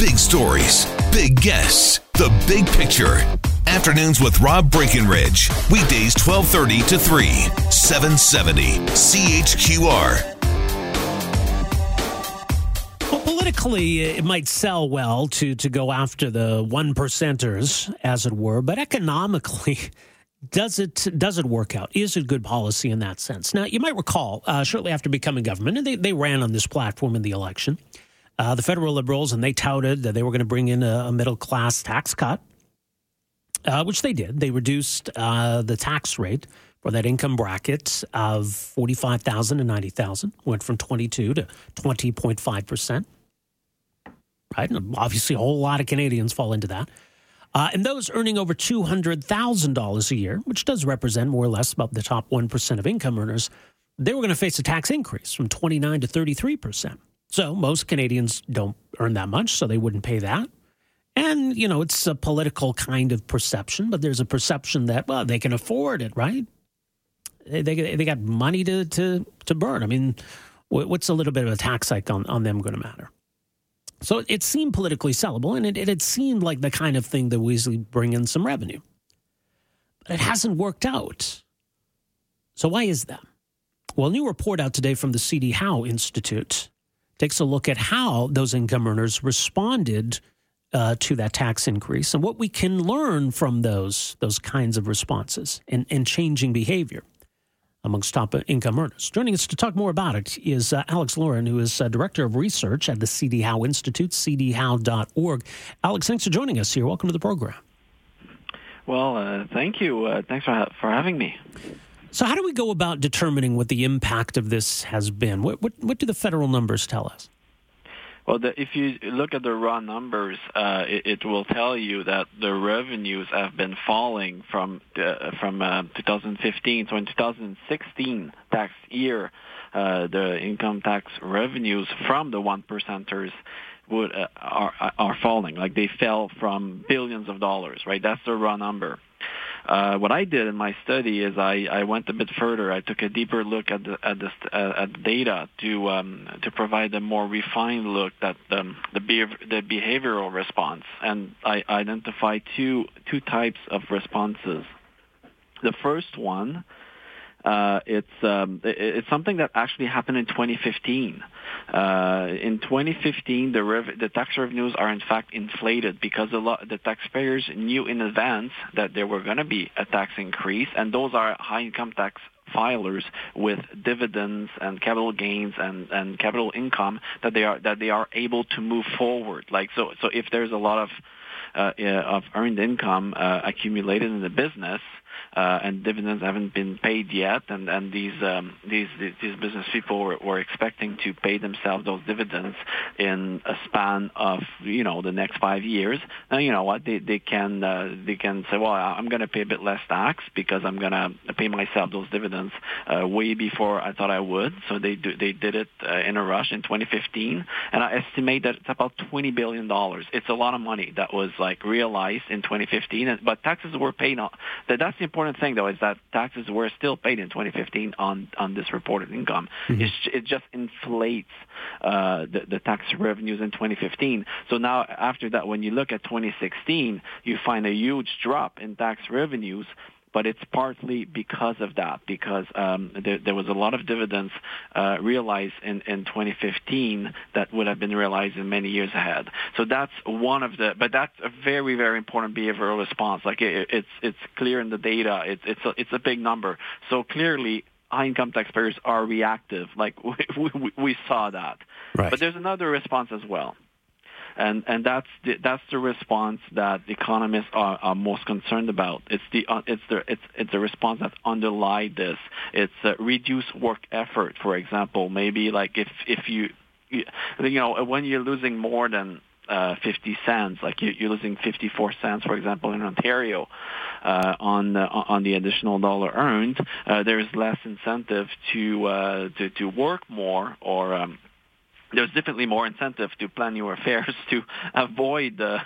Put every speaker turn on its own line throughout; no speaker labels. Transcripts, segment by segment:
Big stories, big guests, the big picture. Afternoons with Rob Breckenridge. Weekdays 1230 to 3, 770 CHQR.
Well, politically, it might sell well to, to go after the one percenters, as it were, but economically, does it does it work out? Is it good policy in that sense? Now, you might recall uh, shortly after becoming government, and they, they ran on this platform in the election, uh, the federal liberals, and they touted that they were going to bring in a, a middle class tax cut, uh, which they did. They reduced uh, the tax rate for that income bracket of forty five thousand to ninety thousand, went from twenty two to twenty point five percent. Right, and obviously, a whole lot of Canadians fall into that. Uh, and those earning over $200,000 a year, which does represent more or less about the top 1% of income earners, they were going to face a tax increase from 29 to 33%. So most Canadians don't earn that much, so they wouldn't pay that. And, you know, it's a political kind of perception, but there's a perception that, well, they can afford it, right? They, they, they got money to, to, to burn. I mean, what's a little bit of a tax hike on, on them going to matter? So it seemed politically sellable, and it, it had seemed like the kind of thing that would easily bring in some revenue. But it hasn't worked out. So why is that? Well, a new report out today from the CD Howe Institute takes a look at how those income earners responded uh, to that tax increase and what we can learn from those those kinds of responses and, and changing behavior amongst top income earners. Joining us to talk more about it is uh, Alex Laurin, who is uh, Director of Research at the CD Howe Institute, cdhowe.org. Alex, thanks for joining us here. Welcome to the program.
Well, uh, thank you. Uh, thanks for, ha- for having me.
So, how do we go about determining what the impact of this has been? What, what, what do the federal numbers tell us?
Well, the, if you look at the raw numbers, uh, it, it, will tell you that the revenues have been falling from uh, from uh, 2015. So in 2016 tax year, uh, the income tax revenues from the one percenters would uh, are are falling. Like they fell from billions of dollars, right? That's the raw number. Uh, what I did in my study is I, I went a bit further. I took a deeper look at the at the, uh, at data to um, to provide a more refined look at the the behavioral response, and I identified two two types of responses. The first one uh, it's um, it's something that actually happened in 2015. Uh, in 2015, the rev- the tax revenues are in fact inflated because lot the taxpayers knew in advance that there were going to be a tax increase, and those are high income tax filers with dividends and capital gains and, and capital income that they are that they are able to move forward. Like so, so if there's a lot of uh, of earned income uh, accumulated in the business, and dividends haven't been paid yet, and and these um, these these business people were, were expecting to pay themselves those dividends in a span of you know the next five years. Now you know what they they can uh, they can say, well, I'm going to pay a bit less tax because I'm going to pay myself those dividends uh, way before I thought I would. So they do, they did it uh, in a rush in 2015, and I estimate that it's about 20 billion dollars. It's a lot of money that was like realized in 2015, but taxes were paid on. That that's the important thing, though, is that taxes were still paid in 2015 on on this reported income. Mm-hmm. it just inflates uh, the, the tax revenues in 2015. So now, after that, when you look at 2016, you find a huge drop in tax revenues but it's partly because of that, because um, there, there, was a lot of dividends uh, realized in, in 2015 that would have been realized in many years ahead. So that's one of the, but that's a very, very important behavioral response. Like it, it's it's clear in the data. It's it's a, it's a big number. So clearly, high income taxpayers are reactive. Like we, we, we saw that.
Right.
But there's another response as well and and that's the, that's the response that economists are, are most concerned about. It's the uh, it's the it's it's a response that underlie this. It's a reduced work effort, for example. Maybe like if if you you know when you're losing more than uh, 50 cents, like you, you're losing 54 cents, for example, in Ontario, uh, on the, on the additional dollar earned, uh, there's less incentive to uh, to to work more or um, there's definitely more incentive to plan your affairs to avoid the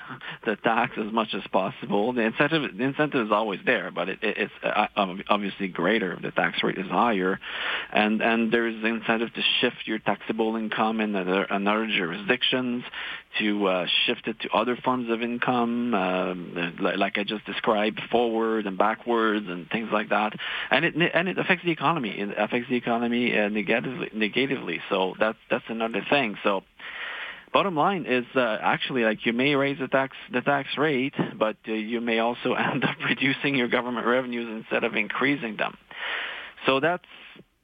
the tax as much as possible. The incentive the incentive is always there, but it, it's uh, obviously greater if the tax rate is higher, and and there's the incentive to shift your taxable income in other, in other jurisdictions, to uh, shift it to other forms of income, um, like I just described, forward and backwards and things like that, and it and it affects the economy. It affects the economy uh, negatively. Negatively, so that's that's another thing thing. So bottom line is uh, actually like you may raise the tax the tax rate, but uh, you may also end up reducing your government revenues instead of increasing them. So that's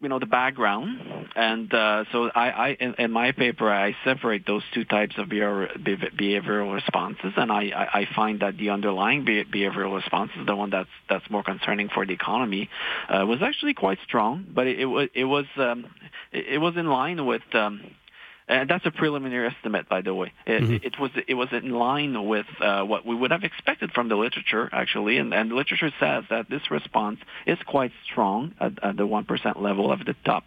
you know the background, and uh, so I, I in, in, my paper I separate those two types of behavioral responses, and I, I find that the underlying behavioral response is the one that's that's more concerning for the economy, uh, was actually quite strong, but it, it was it was um, it, was in line with. Um, and that's a preliminary estimate, by the way. It, mm-hmm. it was it was in line with uh, what we would have expected from the literature, actually, and, and the literature says that this response is quite strong at, at the one percent level of the top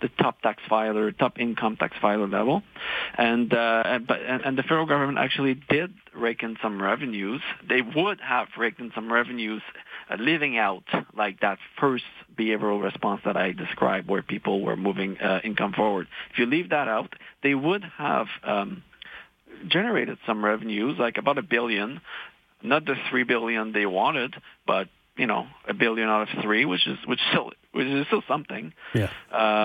the top tax filer, top income tax filer level, and uh, but and, and the federal government actually did rake in some revenues. They would have raked in some revenues uh, leaving out like that first behavioral response that I described where people were moving uh, income forward. If you leave that out, they would have um, generated some revenues, like about a billion, not the three billion they wanted, but you know, a billion out of three, which is which still which is still something.
Yeah. Uh,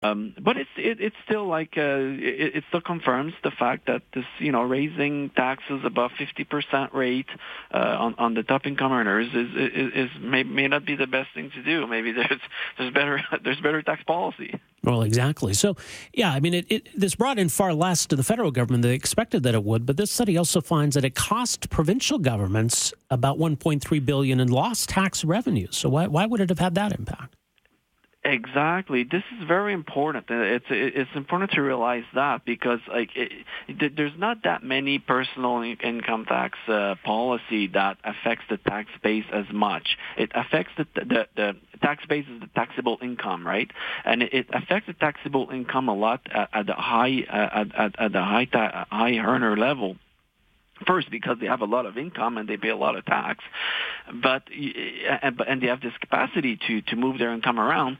Um, but it's it, it's still like uh, it, it still confirms the fact that this you know raising taxes above fifty percent rate uh, on on the top income earners is is, is may, may not be the best thing to do. Maybe there's there's better there's better tax policy.
Well, exactly. So, yeah, I mean, it, it, this brought in far less to the federal government than they expected that it would. But this study also finds that it cost provincial governments about 1.3 billion in lost tax revenues. So, why why would it have had that impact?
Exactly. This is very important. It's it's important to realize that because like it, there's not that many personal income tax uh, policy that affects the tax base as much. It affects the the, the tax base is the taxable income, right? And it, affects the taxable income a lot at, at the high uh, at, at the high ta- high earner level First, because they have a lot of income and they pay a lot of tax, but and they have this capacity to to move their income around.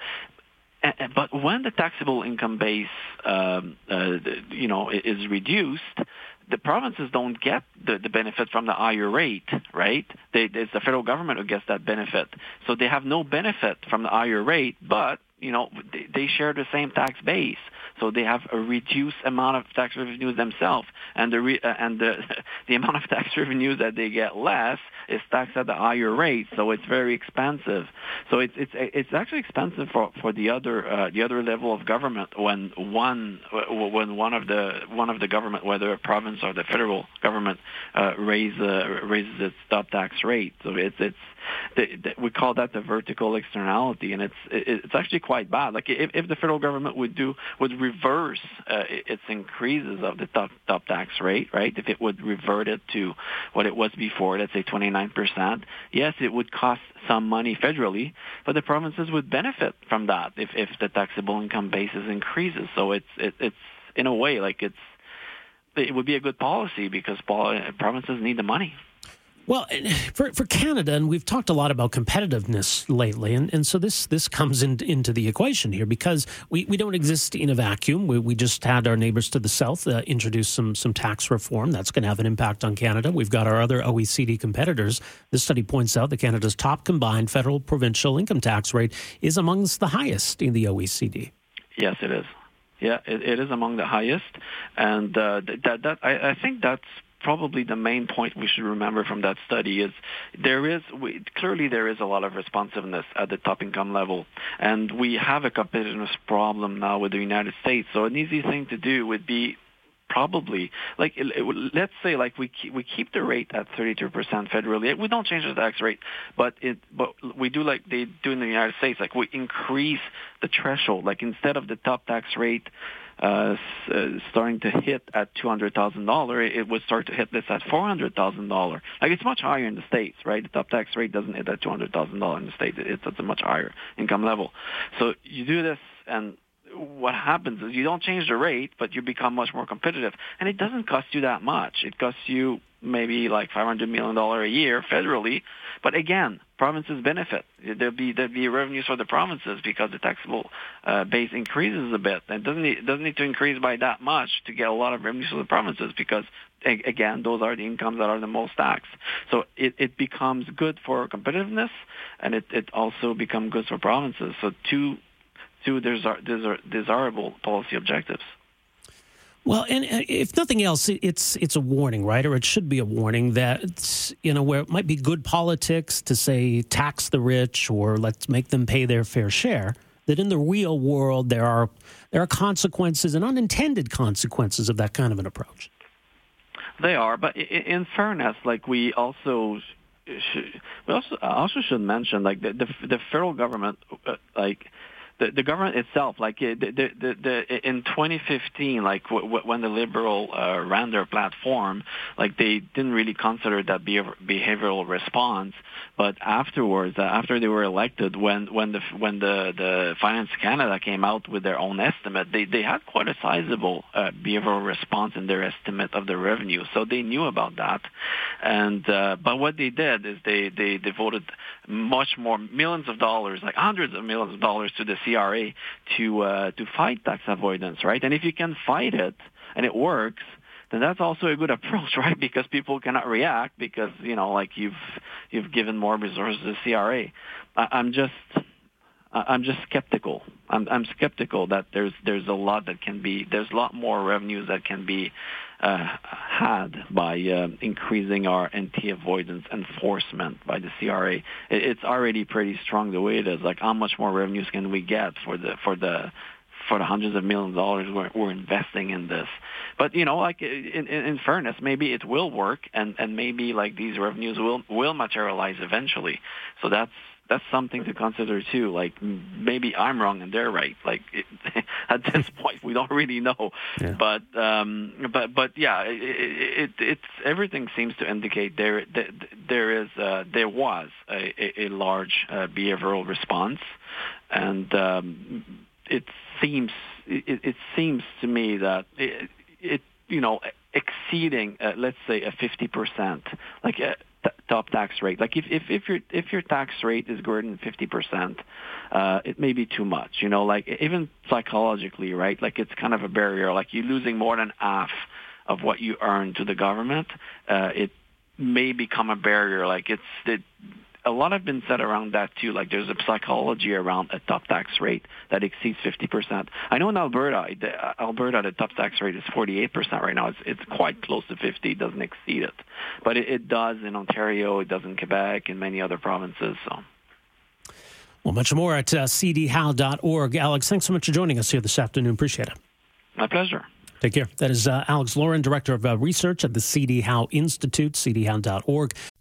But when the taxable income base, um, uh, you know, is reduced, the provinces don't get the, the benefit from the higher rate, right? They, it's the federal government who gets that benefit. So they have no benefit from the higher rate, but you know, they, share the same tax base. So they have a reduced amount of tax revenues themselves, and the re, uh, and the the amount of tax revenues that they get less is taxed at a higher rate. So it's very expensive. So it's it's it's actually expensive for for the other uh, the other level of government when one when one of the one of the government, whether a province or the federal government, uh, raise uh, raises its top tax rate. So it's it's the, the, we call that the vertical externality, and it's it, it's actually quite bad. Like if, if the federal government would do would reverse uh, its increases of the top top tax rate, right? If it would revert it to what it was before, let's say 29 percent, yes, it would cost some money federally, but the provinces would benefit from that if if the taxable income basis increases. So it's it, it's in a way like it's it would be a good policy because provinces need the money.
Well, for, for Canada, and we've talked a lot about competitiveness lately, and, and so this this comes in, into the equation here because we, we don't exist in a vacuum. We, we just had our neighbors to the south uh, introduce some some tax reform that's going to have an impact on Canada. We've got our other OECD competitors. This study points out that Canada's top combined federal provincial income tax rate is amongst the highest in the OECD.
Yes, it is. Yeah, it, it is among the highest, and uh, that that I, I think that's probably the main point we should remember from that study is there is we, clearly there is a lot of responsiveness at the top income level, and we have a competitiveness problem now with the United States. So an easy thing to do would be probably like let's say like we keep, we keep the rate at 32% federally. We don't change the tax rate, but it but we do like they do in the United States. Like we increase the threshold. Like instead of the top tax rate uh, uh, starting to hit at $200,000, it would start to hit this at $400,000. Like it's much higher in the States, right? The top tax rate doesn't hit at $200,000 in the States. It's at a much higher income level. So you do this and what happens is you don't change the rate, but you become much more competitive. And it doesn't cost you that much. It costs you maybe like $500 million a year federally. But again, provinces benefit. There'll be, there'll be revenues for the provinces because the taxable uh, base increases a bit. And doesn't need, it doesn't need to increase by that much to get a lot of revenues for the provinces because, again, those are the incomes that are the most taxed. So it, it becomes good for competitiveness and it, it also becomes good for provinces. So two, desir- desirable policy objectives.
Well, and uh, if nothing else, it's it's a warning, right? Or it should be a warning that you know where it might be good politics to say tax the rich or let's make them pay their fair share. That in the real world there are there are consequences and unintended consequences of that kind of an approach.
They are, but in fairness, like we also should, we also also should mention like the the, the federal government uh, like the, the government itself, like the, the, the, the, in 2015, like w- w- when the Liberal uh, ran their platform, like they didn't really consider that behavioral response. But afterwards, uh, after they were elected, when when the when the the Finance Canada came out with their own estimate, they they had quite a sizable uh, behavioral response in their estimate of the revenue. So they knew about that, and uh, but what they did is they they devoted much more millions of dollars, like hundreds of millions of dollars, to the CRA to uh, to fight tax avoidance, right? And if you can fight it and it works, then that's also a good approach, right? Because people cannot react because you know, like you've you've given more resources to CRA. I, I'm just I'm just skeptical. I'm, I'm skeptical that there's there's a lot that can be there's a lot more revenues that can be had by uh, increasing our anti-avoidance enforcement by the CRA. It's already pretty strong the way it is. Like how much more revenues can we get for the for the for the hundreds of millions of dollars we're, we're investing in this. But you know, like in, in, in fairness, maybe it will work, and and maybe like these revenues will will materialize eventually. So that's that's something to consider too. Like maybe I'm wrong and they're right. Like it, at this point, we don't really know. Yeah. But um, but but yeah, it, it, it's everything seems to indicate there there is uh, there was a, a large uh, behavioral response, and um, it seems it, it seems to me that it, it you know exceeding uh, let's say a 50% like uh, top tax rate. Like if, if, if your if your tax rate is greater than fifty percent, uh, it may be too much. You know, like even psychologically, right? Like it's kind of a barrier. Like you're losing more than half of what you earn to the government. Uh, it may become a barrier. Like it's it, a lot have been said around that too. Like there's a psychology around a top tax rate that exceeds 50%. I know in Alberta, the, uh, Alberta, the top tax rate is 48% right now. It's, it's quite close to 50. It doesn't exceed it. But it, it does in Ontario. It does in Quebec and many other provinces. So.
Well, much more at uh, cdhowe.org. Alex, thanks so much for joining us here this afternoon. Appreciate it.
My pleasure.
Take care. That is uh, Alex Laurin, Director of uh, Research at the CD Howe Institute, cdhowe.org.